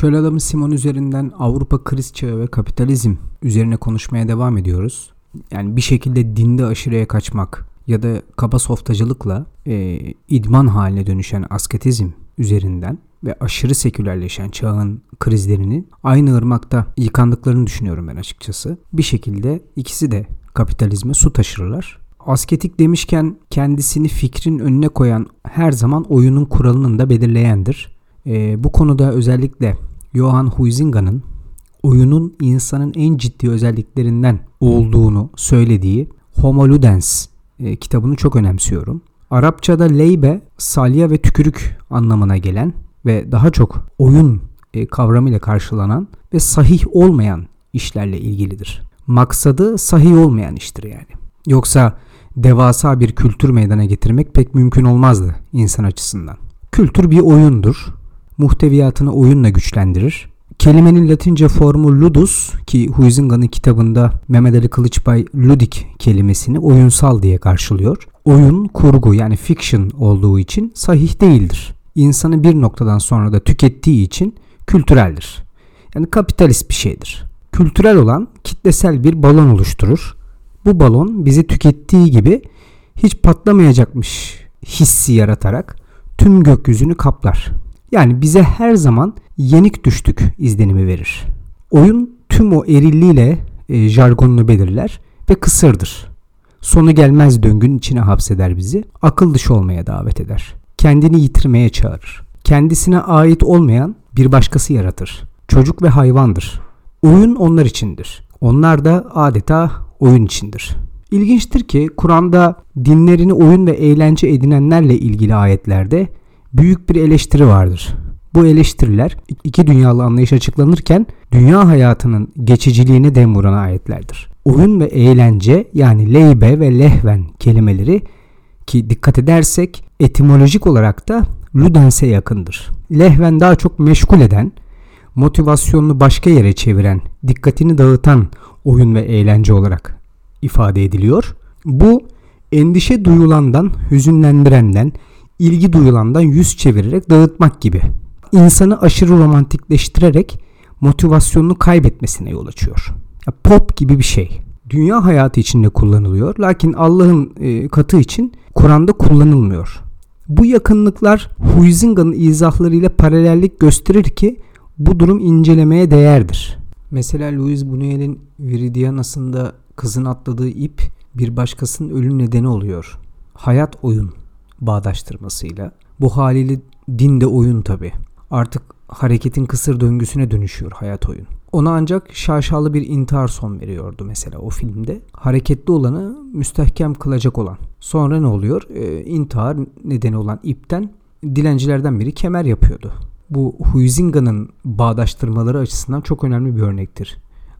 Çöl Adamı Simon üzerinden Avrupa kriz çağı ve kapitalizm üzerine konuşmaya devam ediyoruz. Yani bir şekilde dinde aşırıya kaçmak ya da kaba softacılıkla e, idman haline dönüşen asketizm üzerinden ve aşırı sekülerleşen çağın krizlerinin aynı ırmakta yıkandıklarını düşünüyorum ben açıkçası. Bir şekilde ikisi de kapitalizme su taşırlar. Asketik demişken kendisini fikrin önüne koyan her zaman oyunun kuralının da belirleyendir. E, bu konuda özellikle Johan Huizinga'nın oyunun insanın en ciddi özelliklerinden olduğunu söylediği Homo Ludens e, kitabını çok önemsiyorum. Arapçada leybe, salya ve tükürük anlamına gelen ve daha çok oyun e, kavramıyla karşılanan ve sahih olmayan işlerle ilgilidir. Maksadı sahih olmayan iştir yani. Yoksa devasa bir kültür meydana getirmek pek mümkün olmazdı insan açısından. Kültür bir oyundur. Muhteviyatını oyunla güçlendirir. Kelimenin latince formu ludus ki Huizinga'nın kitabında Mehmet Ali Kılıçbay ludik kelimesini oyunsal diye karşılıyor. Oyun, kurgu yani fiction olduğu için sahih değildir. İnsanı bir noktadan sonra da tükettiği için kültüreldir. Yani kapitalist bir şeydir. Kültürel olan kitlesel bir balon oluşturur. Bu balon bizi tükettiği gibi hiç patlamayacakmış hissi yaratarak tüm gökyüzünü kaplar. Yani bize her zaman yenik düştük izlenimi verir. Oyun tüm o erilliğiyle e, jargonunu belirler ve kısırdır. Sonu gelmez döngünün içine hapseder bizi. Akıl dışı olmaya davet eder. Kendini yitirmeye çağırır. Kendisine ait olmayan bir başkası yaratır. Çocuk ve hayvandır. Oyun onlar içindir. Onlar da adeta oyun içindir. İlginçtir ki Kur'an'da dinlerini oyun ve eğlence edinenlerle ilgili ayetlerde büyük bir eleştiri vardır. Bu eleştiriler iki dünyalı anlayış açıklanırken dünya hayatının geçiciliğine dem vuran ayetlerdir. Oyun ve eğlence yani leybe ve lehven kelimeleri ki dikkat edersek etimolojik olarak da ludense yakındır. Lehven daha çok meşgul eden, motivasyonunu başka yere çeviren, dikkatini dağıtan oyun ve eğlence olarak ifade ediliyor. Bu endişe duyulandan, hüzünlendirenden, ilgi duyulandan yüz çevirerek dağıtmak gibi. İnsanı aşırı romantikleştirerek motivasyonunu kaybetmesine yol açıyor. Ya pop gibi bir şey. Dünya hayatı içinde kullanılıyor. Lakin Allah'ın e, katı için Kur'an'da kullanılmıyor. Bu yakınlıklar Huizinga'nın izahlarıyla paralellik gösterir ki bu durum incelemeye değerdir. Mesela Louis Buñuel'in Viridiana'sında kızın atladığı ip bir başkasının ölüm nedeni oluyor. Hayat oyun bağdaştırmasıyla. Bu haliyle din de oyun tabi. Artık hareketin kısır döngüsüne dönüşüyor hayat oyun. Ona ancak şaşalı bir intihar son veriyordu mesela o filmde. Hareketli olanı müstehkem kılacak olan. Sonra ne oluyor? Ee, intihar nedeni olan ipten dilencilerden biri kemer yapıyordu. Bu Huizinga'nın bağdaştırmaları açısından çok önemli bir örnektir.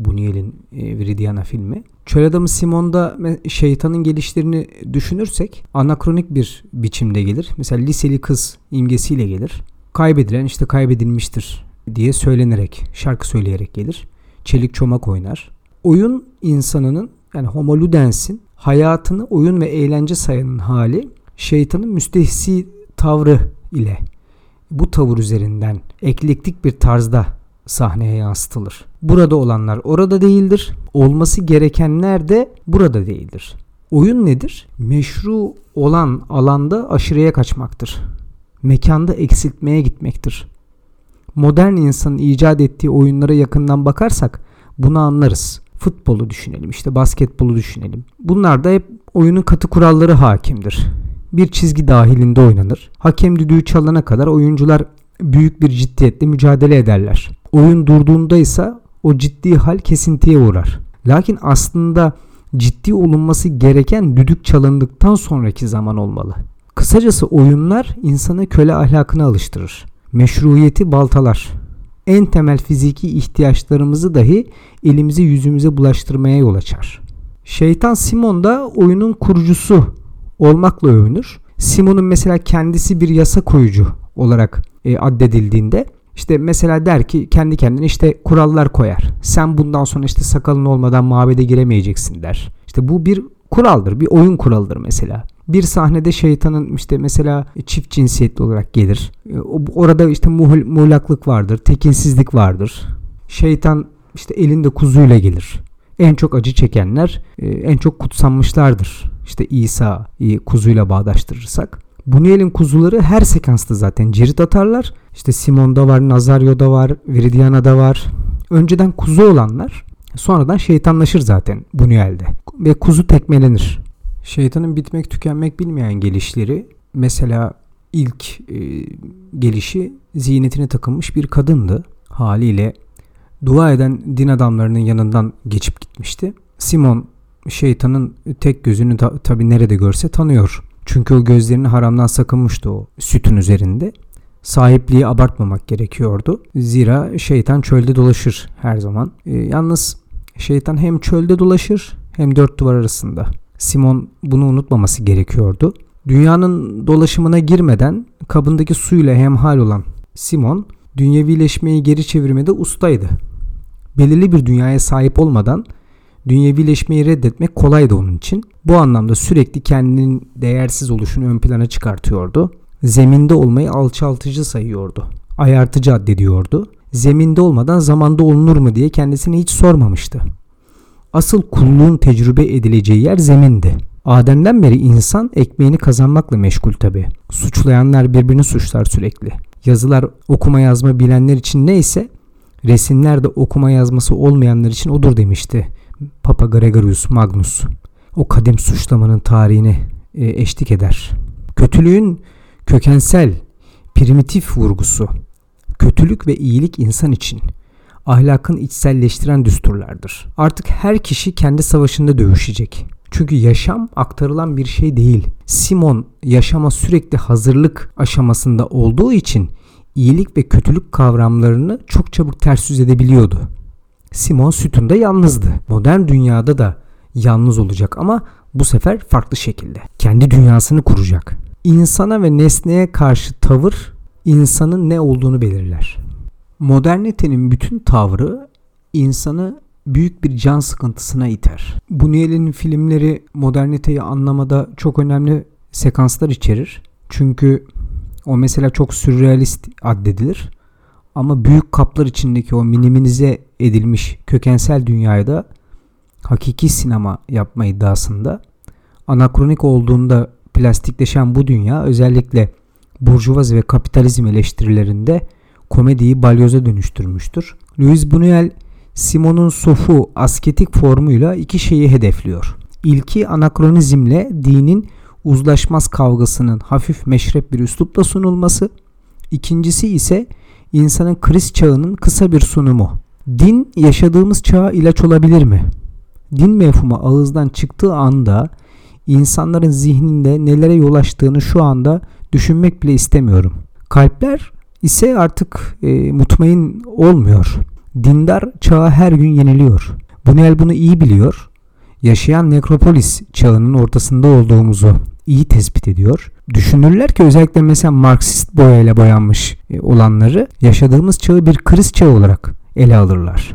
Buñuel'in e, Viridiana filmi. Çöl Adamı Simon'da şeytanın gelişlerini düşünürsek anakronik bir biçimde gelir. Mesela liseli kız imgesiyle gelir. Kaybedilen işte kaybedilmiştir diye söylenerek, şarkı söyleyerek gelir. Çelik çomak oynar. Oyun insanının yani homo ludens'in hayatını oyun ve eğlence sayanın hali şeytanın müstehsi tavrı ile bu tavır üzerinden eklektik bir tarzda sahneye yansıtılır. Burada olanlar orada değildir. Olması gerekenler de burada değildir. Oyun nedir? Meşru olan alanda aşırıya kaçmaktır. Mekanda eksiltmeye gitmektir. Modern insanın icat ettiği oyunlara yakından bakarsak bunu anlarız. Futbolu düşünelim, işte basketbolu düşünelim. Bunlar da hep oyunun katı kuralları hakimdir. Bir çizgi dahilinde oynanır. Hakem düdüğü çalana kadar oyuncular büyük bir ciddiyetle mücadele ederler. Oyun durduğunda ise o ciddi hal kesintiye uğrar. Lakin aslında ciddi olunması gereken düdük çalındıktan sonraki zaman olmalı. Kısacası oyunlar insana köle ahlakına alıştırır. Meşruiyeti baltalar. En temel fiziki ihtiyaçlarımızı dahi elimize yüzümüze bulaştırmaya yol açar. Şeytan Simon da oyunun kurucusu olmakla övünür. Simon'un mesela kendisi bir yasa koyucu olarak e, addedildiğinde işte mesela der ki kendi kendine işte kurallar koyar. Sen bundan sonra işte sakalın olmadan mabede giremeyeceksin der. İşte bu bir kuraldır, bir oyun kuralıdır mesela. Bir sahnede şeytanın işte mesela çift cinsiyetli olarak gelir. E, orada işte muğlaklık vardır, tekinsizlik vardır. Şeytan işte elinde kuzuyla gelir. En çok acı çekenler e, en çok kutsanmışlardır. İşte İsa'yı kuzuyla bağdaştırırsak. Bunuel'in kuzuları her sekansta zaten cirit atarlar. İşte Simon'da var, Nazario'da var, Viridiana'da var. Önceden kuzu olanlar sonradan şeytanlaşır zaten Bunuel'de. Ve kuzu tekmelenir. Şeytanın bitmek tükenmek bilmeyen gelişleri mesela ilk e, gelişi ziynetine takılmış bir kadındı. Haliyle dua eden din adamlarının yanından geçip gitmişti. Simon şeytanın tek gözünü ta, tabi nerede görse tanıyor. Çünkü o gözlerini haramdan sakınmıştı o sütün üzerinde. Sahipliği abartmamak gerekiyordu. Zira şeytan çölde dolaşır her zaman. E, yalnız şeytan hem çölde dolaşır hem dört duvar arasında. Simon bunu unutmaması gerekiyordu. Dünyanın dolaşımına girmeden kabındaki suyla hemhal olan Simon dünyevileşmeyi geri çevirmede ustaydı. Belirli bir dünyaya sahip olmadan dünyevileşmeyi reddetmek kolaydı onun için. Bu anlamda sürekli kendinin değersiz oluşunu ön plana çıkartıyordu. Zeminde olmayı alçaltıcı sayıyordu. Ayartıcı addediyordu. Zeminde olmadan zamanda olunur mu diye kendisine hiç sormamıştı. Asıl kulluğun tecrübe edileceği yer zemindi. Adem'den beri insan ekmeğini kazanmakla meşgul tabi. Suçlayanlar birbirini suçlar sürekli. Yazılar okuma yazma bilenler için neyse resimler de okuma yazması olmayanlar için odur demişti Papa Gregorius Magnus. O kadim suçlamanın tarihine e, eşlik eder. Kötülüğün kökensel, primitif vurgusu, kötülük ve iyilik insan için ahlakın içselleştiren düsturlardır. Artık her kişi kendi savaşında dövüşecek. Çünkü yaşam aktarılan bir şey değil. Simon yaşama sürekli hazırlık aşamasında olduğu için iyilik ve kötülük kavramlarını çok çabuk ters yüz edebiliyordu. Simon sütunda yalnızdı. Modern dünyada da yalnız olacak ama bu sefer farklı şekilde. Kendi dünyasını kuracak. İnsana ve nesneye karşı tavır insanın ne olduğunu belirler. Modernitenin bütün tavrı insanı büyük bir can sıkıntısına iter. Buñuel'in filmleri moderniteyi anlamada çok önemli sekanslar içerir. Çünkü o mesela çok sürrealist addedilir. Ama büyük kaplar içindeki o minimize edilmiş kökensel dünyayı da hakiki sinema yapma iddiasında anakronik olduğunda plastikleşen bu dünya özellikle burjuvazi ve kapitalizm eleştirilerinde komediyi balyoza dönüştürmüştür. Louis Buñuel Simon'un sofu asketik formuyla iki şeyi hedefliyor. İlki anakronizmle dinin uzlaşmaz kavgasının hafif meşrep bir üslupla sunulması. İkincisi ise insanın kriz çağının kısa bir sunumu. Din yaşadığımız çağa ilaç olabilir mi? Din mefhumu ağızdan çıktığı anda insanların zihninde nelere yol açtığını şu anda düşünmek bile istemiyorum. Kalpler ise artık e, mutmain olmuyor. Dindar çağı her gün yeniliyor. Bunel bunu iyi biliyor. Yaşayan nekropolis çağının ortasında olduğumuzu iyi tespit ediyor. Düşünürler ki özellikle mesela Marksist boyayla boyanmış e, olanları yaşadığımız çağı bir kriz çağı olarak ele alırlar.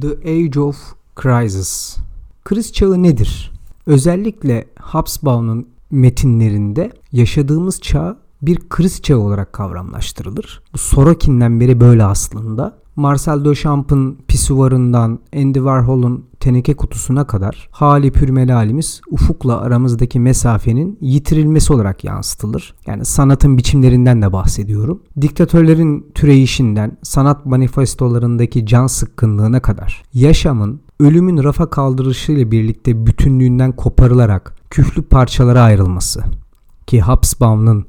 The Age of Crisis. Kriz çağı nedir? Özellikle Hobsbawm'ın metinlerinde yaşadığımız çağ bir kriz çağı olarak kavramlaştırılır. Bu Sorokin'den beri böyle aslında. Marcel Duchamp'ın pisuvarından Andy Warhol'un teneke kutusuna kadar hali pürmelalimiz ufukla aramızdaki mesafenin yitirilmesi olarak yansıtılır. Yani sanatın biçimlerinden de bahsediyorum. Diktatörlerin türeyişinden sanat manifestolarındaki can sıkkınlığına kadar yaşamın ölümün rafa kaldırışıyla birlikte bütünlüğünden koparılarak küflü parçalara ayrılması ki Hobsbawm'ın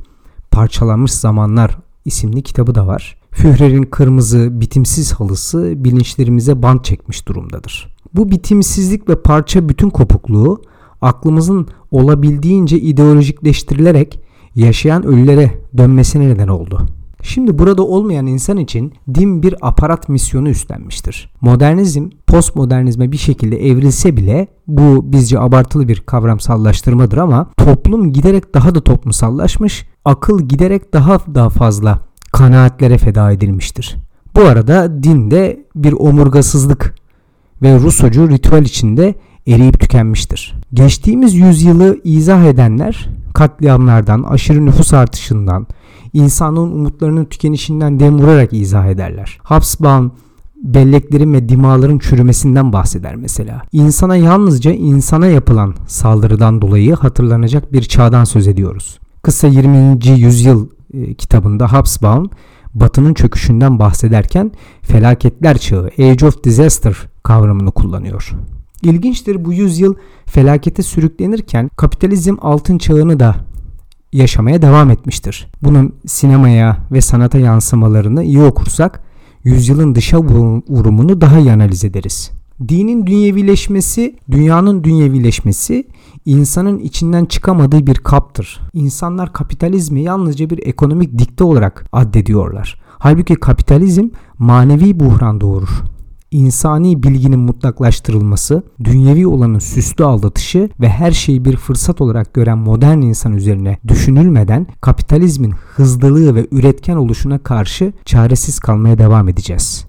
Parçalanmış Zamanlar isimli kitabı da var. Führer'in kırmızı bitimsiz halısı bilinçlerimize bant çekmiş durumdadır. Bu bitimsizlik ve parça bütün kopukluğu aklımızın olabildiğince ideolojikleştirilerek yaşayan ölülere dönmesine neden oldu. Şimdi burada olmayan insan için din bir aparat misyonu üstlenmiştir. Modernizm postmodernizme bir şekilde evrilse bile bu bizce abartılı bir kavramsallaştırmadır ama toplum giderek daha da toplumsallaşmış, akıl giderek daha daha fazla kanaatlere feda edilmiştir. Bu arada din de bir omurgasızlık ve Rusocu ritüel içinde eriyip tükenmiştir. Geçtiğimiz yüzyılı izah edenler katliamlardan, aşırı nüfus artışından, insanlığın umutlarının tükenişinden dem vurarak izah ederler. Hobsbawm belleklerin ve dimaların çürümesinden bahseder mesela. İnsana yalnızca insana yapılan saldırıdan dolayı hatırlanacak bir çağdan söz ediyoruz. Kısa 20. yüzyıl e, kitabında Hobsbawm Batı'nın çöküşünden bahsederken felaketler çağı, Age of Disaster kavramını kullanıyor. İlginçtir bu yüzyıl felakete sürüklenirken kapitalizm altın çağını da yaşamaya devam etmiştir. Bunun sinemaya ve sanata yansımalarını iyi okursak yüzyılın dışa vurumunu daha iyi analiz ederiz. Dinin dünyevileşmesi, dünyanın dünyevileşmesi insanın içinden çıkamadığı bir kaptır. İnsanlar kapitalizmi yalnızca bir ekonomik dikte olarak addediyorlar. Halbuki kapitalizm manevi buhran doğurur insani bilginin mutlaklaştırılması, dünyevi olanın süslü aldatışı ve her şeyi bir fırsat olarak gören modern insan üzerine düşünülmeden kapitalizmin hızlılığı ve üretken oluşuna karşı çaresiz kalmaya devam edeceğiz.